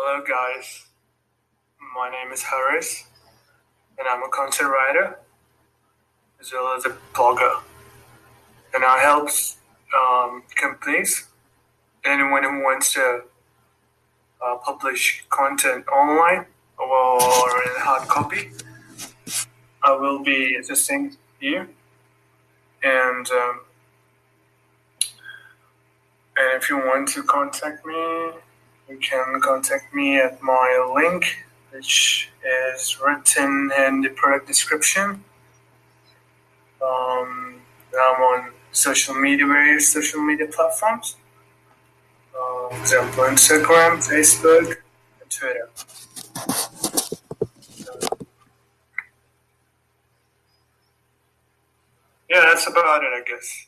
Hello, guys. My name is Harris, and I'm a content writer as well as a blogger. And I help um, companies, anyone who wants to uh, publish content online or in hard copy. I will be assisting you. And um, and if you want to contact me, you can contact me at my link, which is written in the product description. Um, I'm on social media, various social media platforms. Uh, for example, Instagram, Facebook, and Twitter. yeah, that's about it, I guess.